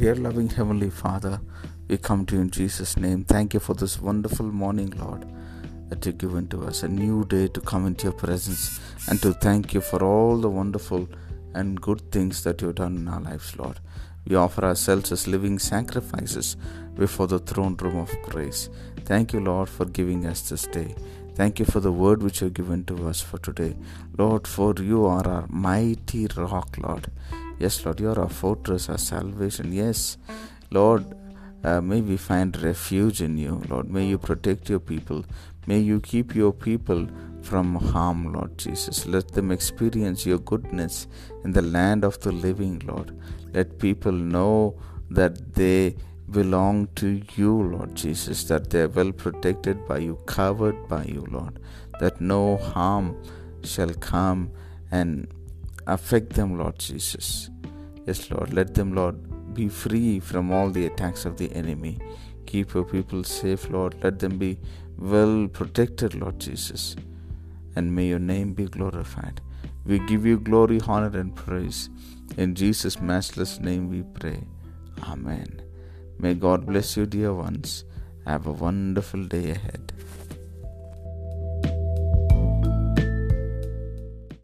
Dear loving Heavenly Father, we come to you in Jesus' name. Thank you for this wonderful morning, Lord, that you've given to us. A new day to come into your presence and to thank you for all the wonderful and good things that you've done in our lives, Lord. We offer ourselves as living sacrifices before the throne room of grace. Thank you, Lord, for giving us this day. Thank you for the word which you have given to us for today. Lord, for you are our mighty rock, Lord. Yes, Lord, you are our fortress, our salvation. Yes, Lord, uh, may we find refuge in you, Lord. May you protect your people. May you keep your people from harm, Lord Jesus. Let them experience your goodness in the land of the living, Lord. Let people know that they belong to you, Lord Jesus, that they are well protected by you, covered by you, Lord, that no harm shall come and affect them, Lord Jesus. Yes, Lord, let them, Lord, be free from all the attacks of the enemy. Keep your people safe, Lord. Let them be well protected, Lord Jesus. And may your name be glorified. We give you glory, honor, and praise. In Jesus' matchless name we pray. Amen. May God bless you, dear ones. Have a wonderful day ahead.